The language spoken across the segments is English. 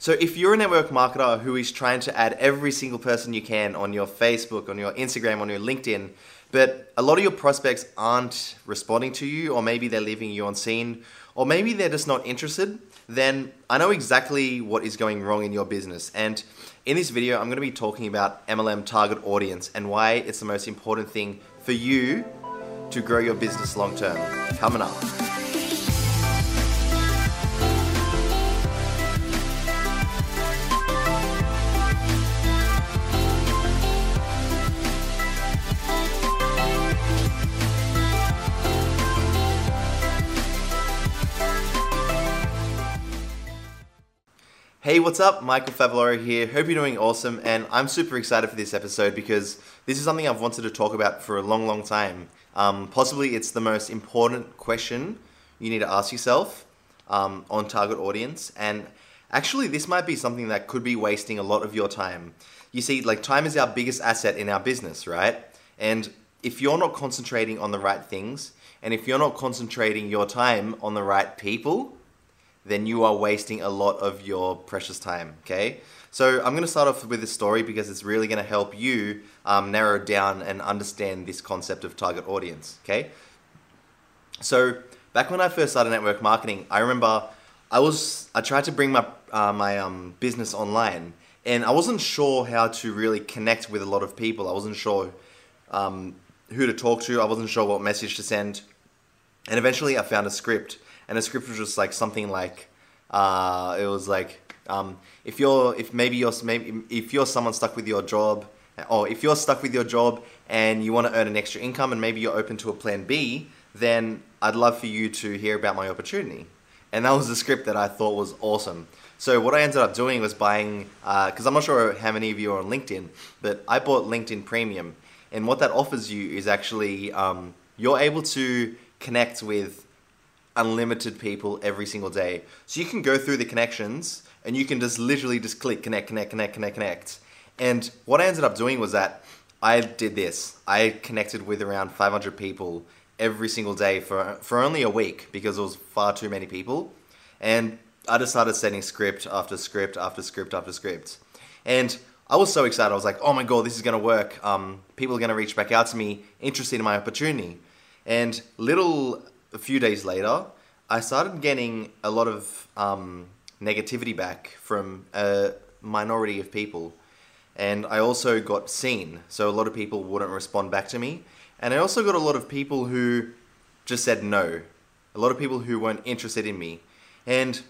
So if you're a network marketer who is trying to add every single person you can on your Facebook, on your Instagram, on your LinkedIn, but a lot of your prospects aren't responding to you, or maybe they're leaving you on seen, or maybe they're just not interested, then I know exactly what is going wrong in your business. And in this video, I'm going to be talking about MLM target audience and why it's the most important thing for you to grow your business long term. Coming up. Hey, what's up? Michael Favaloro here. Hope you're doing awesome, and I'm super excited for this episode because this is something I've wanted to talk about for a long, long time. Um, possibly it's the most important question you need to ask yourself um, on target audience, and actually, this might be something that could be wasting a lot of your time. You see, like, time is our biggest asset in our business, right? And if you're not concentrating on the right things, and if you're not concentrating your time on the right people, then you are wasting a lot of your precious time. Okay, so I'm to start off with this story because it's really to help you um, narrow down and understand this concept of target audience. Okay, so back when I first started network marketing, I remember I was I tried to bring my uh, my um, business online, and I wasn't sure how to really connect with a lot of people. I wasn't sure um, who to talk to. I wasn't sure what message to send, and eventually I found a script and the script was just like something like uh, it was like um, if you're if maybe you're maybe if you're someone stuck with your job or if you're stuck with your job and you want to earn an extra income and maybe you're open to a plan B, then I'd love for you to hear about my opportunity. And that was the script that I thought was awesome. So what I ended up doing was buying, because uh, I'm not sure how many of you are on LinkedIn, but I bought LinkedIn Premium. And what that offers you is actually um, you're able to connect with unlimited people every single day. So you can go through the connections and you can just literally just click connect, connect, connect, connect, connect. And what I ended up doing was that I did this. I connected with around 500 people every single day for, for only a week because it was far too many people. And I just started sending script after script after script after script. And I was so excited. I was like, oh my God, this is going to work. Um, people are going to reach back out to me, interested in my opportunity. And little a few days later, I started getting a lot of um, negativity back from a minority of people. And I also got seen, so a lot of people wouldn't respond back to me. And I also got a lot of people who just said no. A lot of people who weren't interested in me. And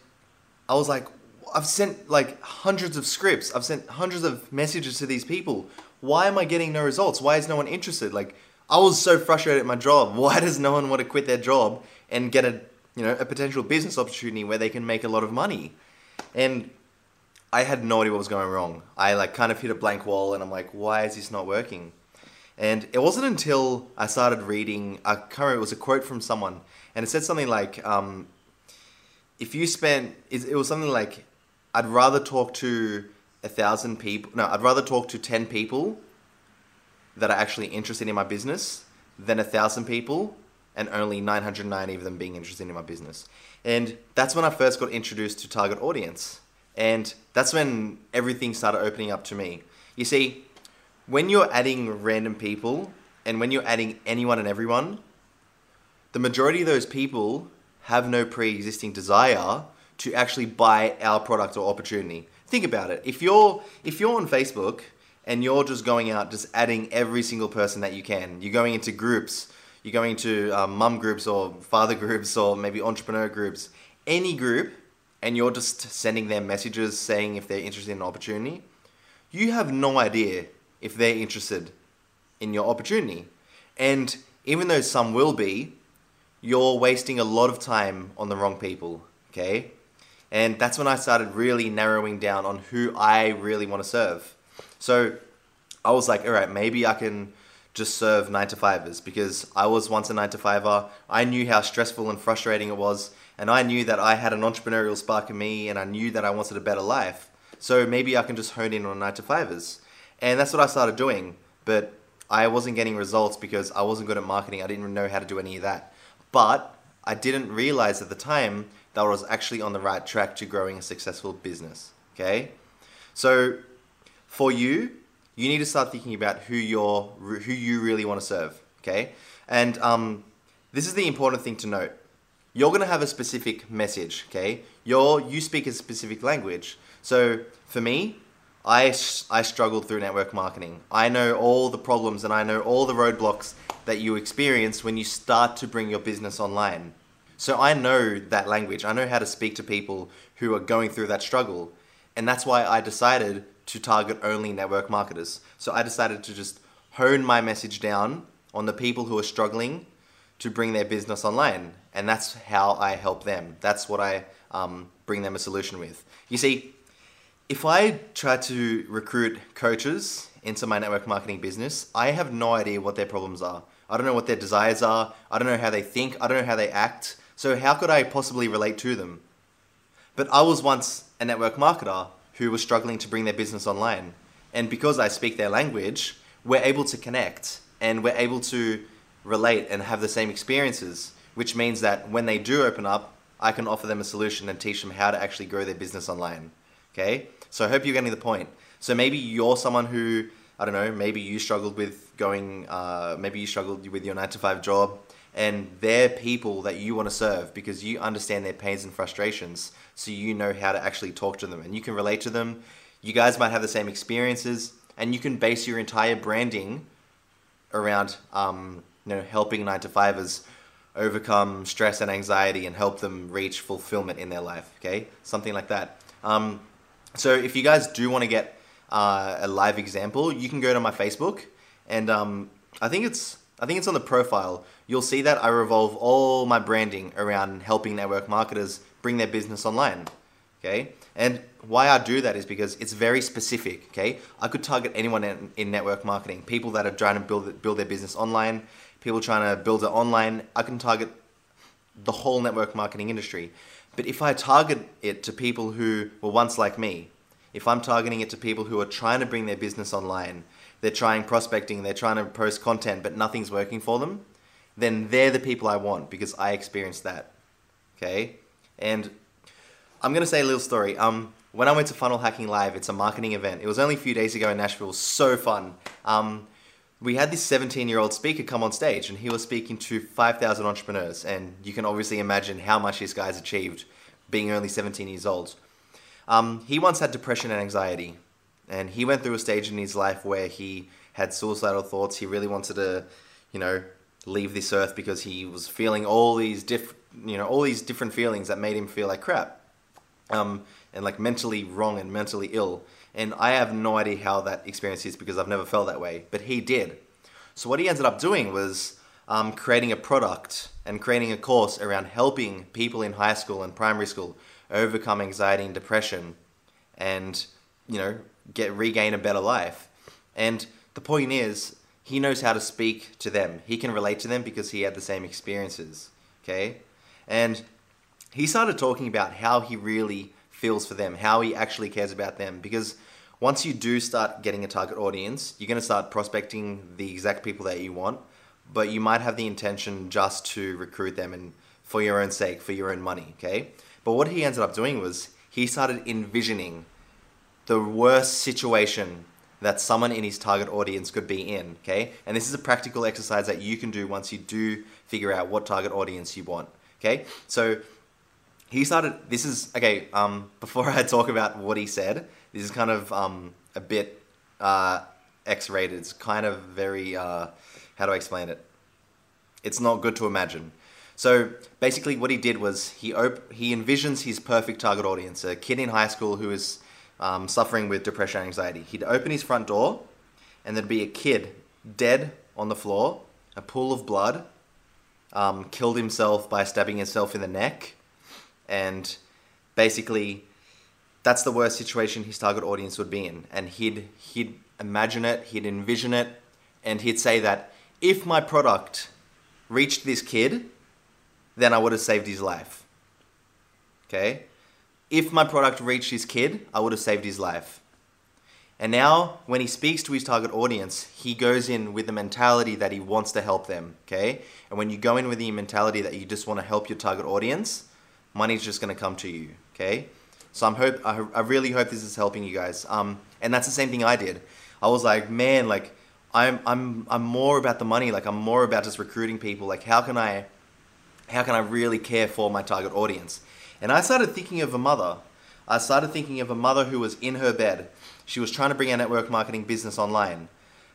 I was like, I've sent like hundreds of scripts, I've sent hundreds of messages to these people. Why am I getting no results? Why is no one interested? Like, I was so frustrated at my job. Why does no one want to quit their job and get a you know a potential business opportunity where they can make a lot of money? And I had no idea what was going wrong. I like kind of hit a blank wall, and I'm like, why is this not working? And it wasn't until I started reading a current. It was a quote from someone, and it said something like, um, "If you spent," it was something like, "I'd rather talk to a thousand people. No, I'd rather talk to ten people that are actually interested in my business than a thousand people and only 990 of them being interested in my business. And that's when I first got introduced to target audience. And that's when everything started opening up to me. You see, when you're adding random people and when you're adding anyone and everyone, the majority of those people have no pre existing desire to actually buy our product or opportunity. Think about it. If you're if you're on Facebook and you're just going out, just adding every single person that you can. You're going into groups, you're going to um, mum groups or father groups or maybe entrepreneur groups, any group, and you're just sending them messages saying if they're interested in an opportunity. You have no idea if they're interested in your opportunity. And even though some will be, you're wasting a lot of time on the wrong people, okay? And that's when I started really narrowing down on who I really want to serve. So I was like, all right, maybe I can just serve nine to fivers because I was once a nine to fiver. I knew how stressful and frustrating it was, and I knew that I had an entrepreneurial spark in me, and I knew that I wanted a better life. So maybe I can just hone in on nine to fivers, and that's what I started doing. But I wasn't getting results because I wasn't good at marketing. I didn't know how to do any of that. But I didn't realize at the time that I was actually on the right track to growing a successful business. Okay, so for you, you need to start thinking about who you're who you really want to serve. Okay, and um, this is the important thing to note. You're gonna have a specific message. Okay, you're you speak a specific language. So for me, I, I struggled through network marketing. I know all the problems and I know all the roadblocks that you experience when you start to bring your business online. So I know that language. I know how to speak to people who are going through that struggle. And that's why I decided to target only network marketers. So I decided to just hone my message down on the people who are struggling to bring their business online. And that's how I help them. That's what I um, bring them a solution with. You see, if I try to recruit coaches into my network marketing business, I have no idea what their problems are. I don't know what their desires are. I don't know how they think. I don't know how they act. So, how could I possibly relate to them? But I was once a network marketer who were struggling to bring their business online. And because I speak their language, we're able to connect and we're able to relate and have the same experiences, which means that when they do open up, I can offer them a solution and teach them how to actually grow their business online. Okay? So I hope you're getting the point. So maybe you're someone who, I don't know, maybe you struggled with going, uh, maybe you struggled with your nine to five job, and they're people that you want to serve because you understand their pains and frustrations. So you know how to actually talk to them and you can relate to them. You guys might have the same experiences, and you can base your entire branding around, um, you know, helping nine to fivers overcome stress and anxiety and help them reach fulfillment in their life. Okay, something like that. Um, so if you guys do want to get uh, a live example, you can go to my Facebook, and um, I think it's I think it's on the profile. You'll see that I revolve all my branding around helping network marketers bring their business online. Okay, and why I do that is because it's very specific. Okay, I could target anyone in, in network marketing, people that are trying to build build their business online, people trying to build it online. I can target the whole network marketing industry. But if I target it to people who were once like me, if I'm targeting it to people who are trying to bring their business online, they're trying prospecting, they're trying to post content, but nothing's working for them, then they're the people I want because I experienced that. Okay? And I'm going to say a little story. Um, when I went to Funnel Hacking Live, it's a marketing event. It was only a few days ago in Nashville. So fun. Um, we had this 17 year old speaker come on stage and he was speaking to 5,000 entrepreneurs. And you can obviously imagine how much this guy's achieved being only 17 years old. Um, he once had depression and anxiety. And he went through a stage in his life where he had suicidal thoughts. He really wanted to, you know, leave this earth because he was feeling all these diff, you know, all these different feelings that made him feel like crap, um, and like mentally wrong and mentally ill. And I have no idea how that experience is because I've never felt that way, but he did. So what he ended up doing was um, creating a product and creating a course around helping people in high school and primary school overcome anxiety and depression, and you know get regain a better life. And the point is, he knows how to speak to them. He can relate to them because he had the same experiences. Okay, and he started talking about how he really feels for them, how he actually cares about them. Because once you do start getting a target audience, you're going to start prospecting the exact people that you want, but you might have the intention just to recruit them and for your own sake, for your own money, okay? But what he ended up doing was he started envisioning the worst situation that someone in his target audience could be in, okay? And this is a practical exercise that you can do once you do figure out what target audience you want, okay? So he started this is okay um, before i talk about what he said this is kind of um, a bit uh, x-rated it's kind of very uh, how do i explain it it's not good to imagine so basically what he did was he op- he envisions his perfect target audience a kid in high school who is um, suffering with depression and anxiety. He'd open his front door and there'd be a kid dead on the floor a pool of blood um, killed himself by stabbing himself in the neck and basically that's the worst situation his target audience would be in. And he'd he'd imagine it he'd envision it and he'd say that if my product reached this kid then i would have saved his life. Okay if my product reached his kid i would have saved his life and now when he speaks to his target audience he goes in with the mentality that he wants to help them okay and when you go in with the mentality that you just want to help your target audience money's just going to come to you, okay? So I'm hope I, I really hope this is helping you guys. Um, and that's the same thing I did. I was like, man, like I'm I'm I'm more about the money. Like I'm more about just recruiting people. Like how can I how can I really care for my target audience? And I started thinking of a mother. I started thinking of a mother who was in her bed. She was trying to bring a network marketing business online,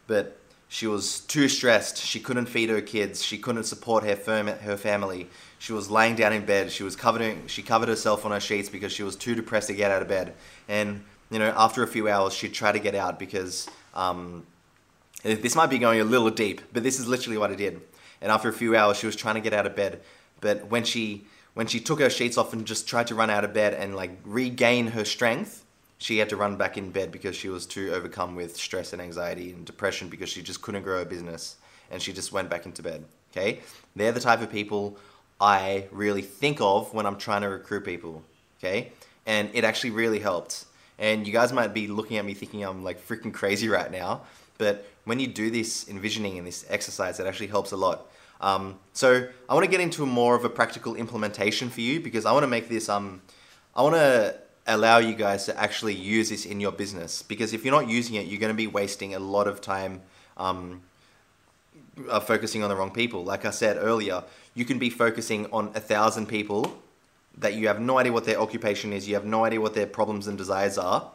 but she was too stressed. She couldn't feed her kids. She couldn't support her firm, her family. She was laying down in bed. She was covering. She covered herself on her sheets because she was too depressed to get out of bed. And you know, after a few hours, she'd try to get out because um, this might be going a little deep, but this is literally what I did. And after a few hours, she was trying to get out of bed. But when she when she took her sheets off and just tried to run out of bed and like regain her strength, she had to run back in bed because she was too overcome with stress and anxiety and depression because she just couldn't grow her business and she just went back into bed. Okay? They're the type of people I really think of when I'm trying to recruit people. Okay? And it actually really helped. And you guys might be looking at me thinking I'm like freaking crazy right now, but when you do this envisioning and this exercise, it actually helps a lot. Um, so I want to get into more of a practical implementation for you because I want to make this. Um, I want to allow you guys to actually use this in your business because if you're not using it, you're going to be wasting a lot of time um, uh, focusing on the wrong people. Like I said earlier, you can be focusing on a thousand people that you have no idea what their occupation is, you have no idea what their problems and desires are,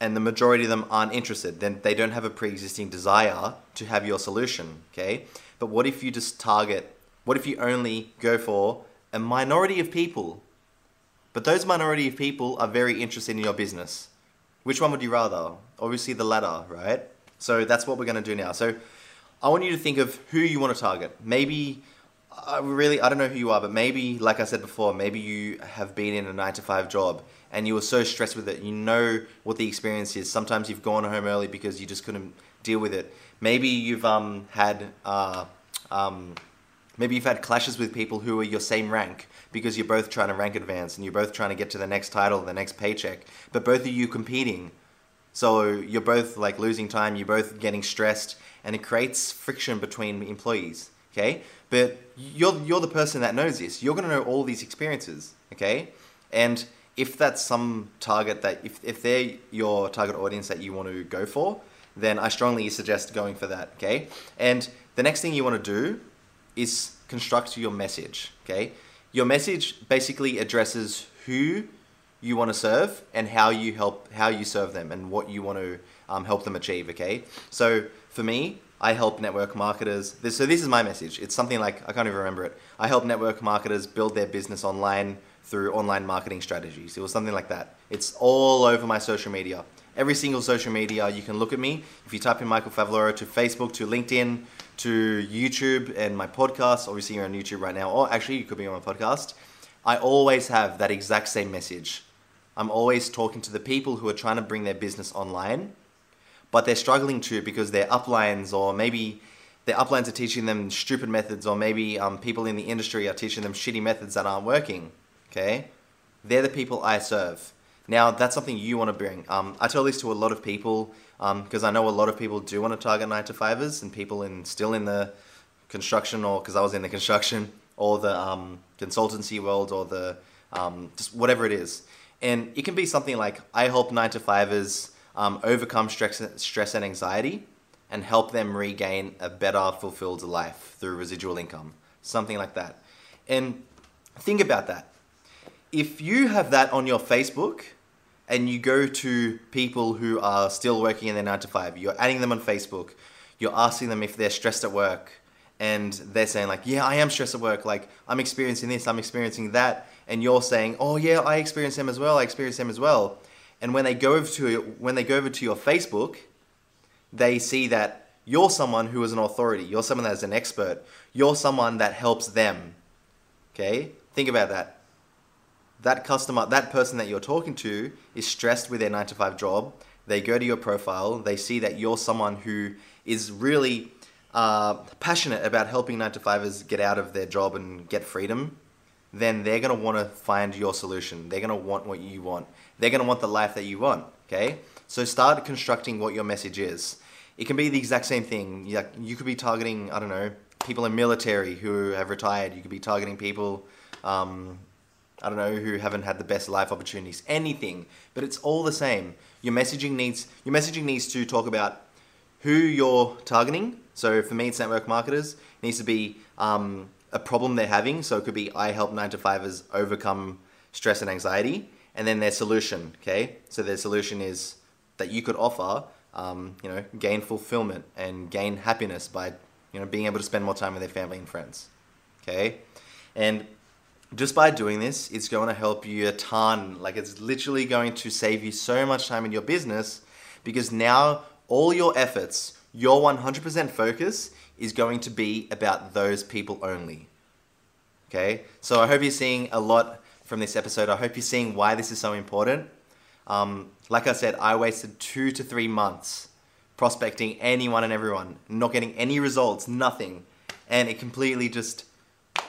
and the majority of them aren't interested. Then they don't have a pre-existing desire to have your solution. Okay, but what if you just target? What if you only go for a minority of people but those minority of people are very interested in your business. Which one would you rather? Obviously, the latter, right? So that's what we're going to do now. So I want you to think of who you want to target. Maybe, I really, I don't know who you are, but maybe, like I said before, maybe you have been in a nine to five job and you were so stressed with it. You know what the experience is. Sometimes you've gone home early because you just couldn't deal with it. Maybe you've um, had uh, um, Maybe you've had clashes with people who are your same rank because you're both trying to rank advance and you're both trying to get to the next title, the next paycheck, but both of you competing. So you're both like losing time, you're both getting stressed, and it creates friction between employees. Okay, but you're you're the person that knows this. You're gonna know all these experiences. Okay, and if that's some target that if if they're your target audience that you want to go for, then I strongly suggest going for that. Okay, and the next thing you want to do is construct your message. Okay, your message basically addresses who you want to serve and how you help how you serve them and what you want to um, help them achieve. Okay, so for me, I help network marketers. This, so this is my message. It's something like I can't even remember it. I help network marketers build their business online through online marketing strategies. It was something like that. It's all over my social media. Every single social media you can look at me. If you type in Michael Favaloro to Facebook, to LinkedIn, to YouTube and my podcast. Obviously, you're on YouTube right now, or actually, you could be on my podcast. I always have that exact same message. I'm always talking to the people who are trying to bring their business online, but they're struggling to because their uplines or maybe their uplines are teaching them stupid methods, or maybe um, people in the industry are teaching them shitty methods that aren't working. Okay, they're the people I serve. Now, that's something you want to bring. Um, I tell this to a lot of people because um, I know a lot of people do want to target nine to fivers and people in still in the construction or because I was in the construction or the um, consultancy world or the um, just whatever it is. And it can be something like I help nine to fivers um, overcome stress, stress and anxiety and help them regain a better, fulfilled life through residual income. Something like that. And think about that. If you have that on your Facebook, and you go to people who are still working in their nine to five, you're adding them on Facebook, you're asking them if they're stressed at work, and they're saying like, yeah, I am stressed at work, like I'm experiencing this, I'm experiencing that, and you're saying, oh yeah, I experience them as well, I experience them as well, and when they go over to when they go over to your Facebook, they see that you're someone who is an authority, you're someone that is an expert, you're someone that helps them. Okay, think about that that customer, that person that you're talking to is stressed with their nine to five job. They go to your profile, they see that you're someone who is really uh, passionate about helping nine to fivers get out of their job and get freedom. Then they're gonna want to find your solution. They're gonna want what you want. They're gonna want the life that you want. Okay, so start constructing what your message is. It can be the exact same thing. You could be targeting, I don't know, people in military who have retired. You could be targeting people um, I don't know, who haven't had the best life opportunities, anything, but it's all the same. Your messaging needs your messaging needs to talk about who you're targeting. So for me, it's network marketers. It needs to be um, a problem they're having. So it could be I help nine to fivers overcome stress and anxiety, and then their solution. Okay, so their solution is that you could offer, um, you know, gain fulfillment and gain happiness by you know being able to spend more time with their family and friends. Okay, and just by doing this, it's going to help you a ton. Like it's literally going to save you so much time in your business because now all your efforts, your 100% focus is going to be about those people only. Okay? So I hope you're seeing a lot from this episode. I hope you're seeing why this is so important. Um, like I said, I wasted two to three months prospecting anyone and everyone, not getting any results, nothing. And it completely just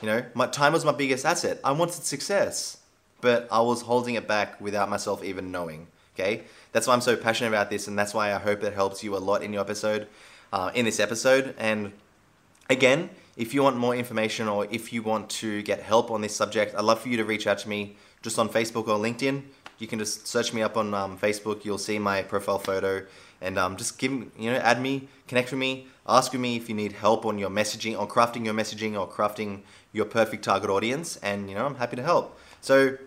you know, my time was my biggest asset. I wanted success, but I was holding it back without myself even knowing. Okay, that's why I'm so passionate about this, and that's why I hope it helps you a lot in your episode, uh, in this episode. And again, if you want more information or if you want to get help on this subject, I'd love for you to reach out to me just on Facebook or LinkedIn. You can just search me up on um, Facebook. You'll see my profile photo, and um, just give you know, add me, connect with me, ask me if you need help on your messaging, on crafting your messaging, or crafting your perfect target audience, and you know, I'm happy to help. So,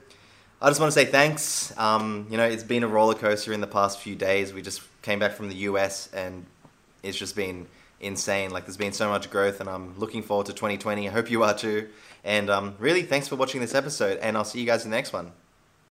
I just want to say thanks. Um, you know, it's been a roller coaster in the past few days. We just came back from the US, and it's just been insane. Like, there's been so much growth, and I'm looking forward to 2020. I hope you are too. And um, really, thanks for watching this episode, and I'll see you guys in the next one.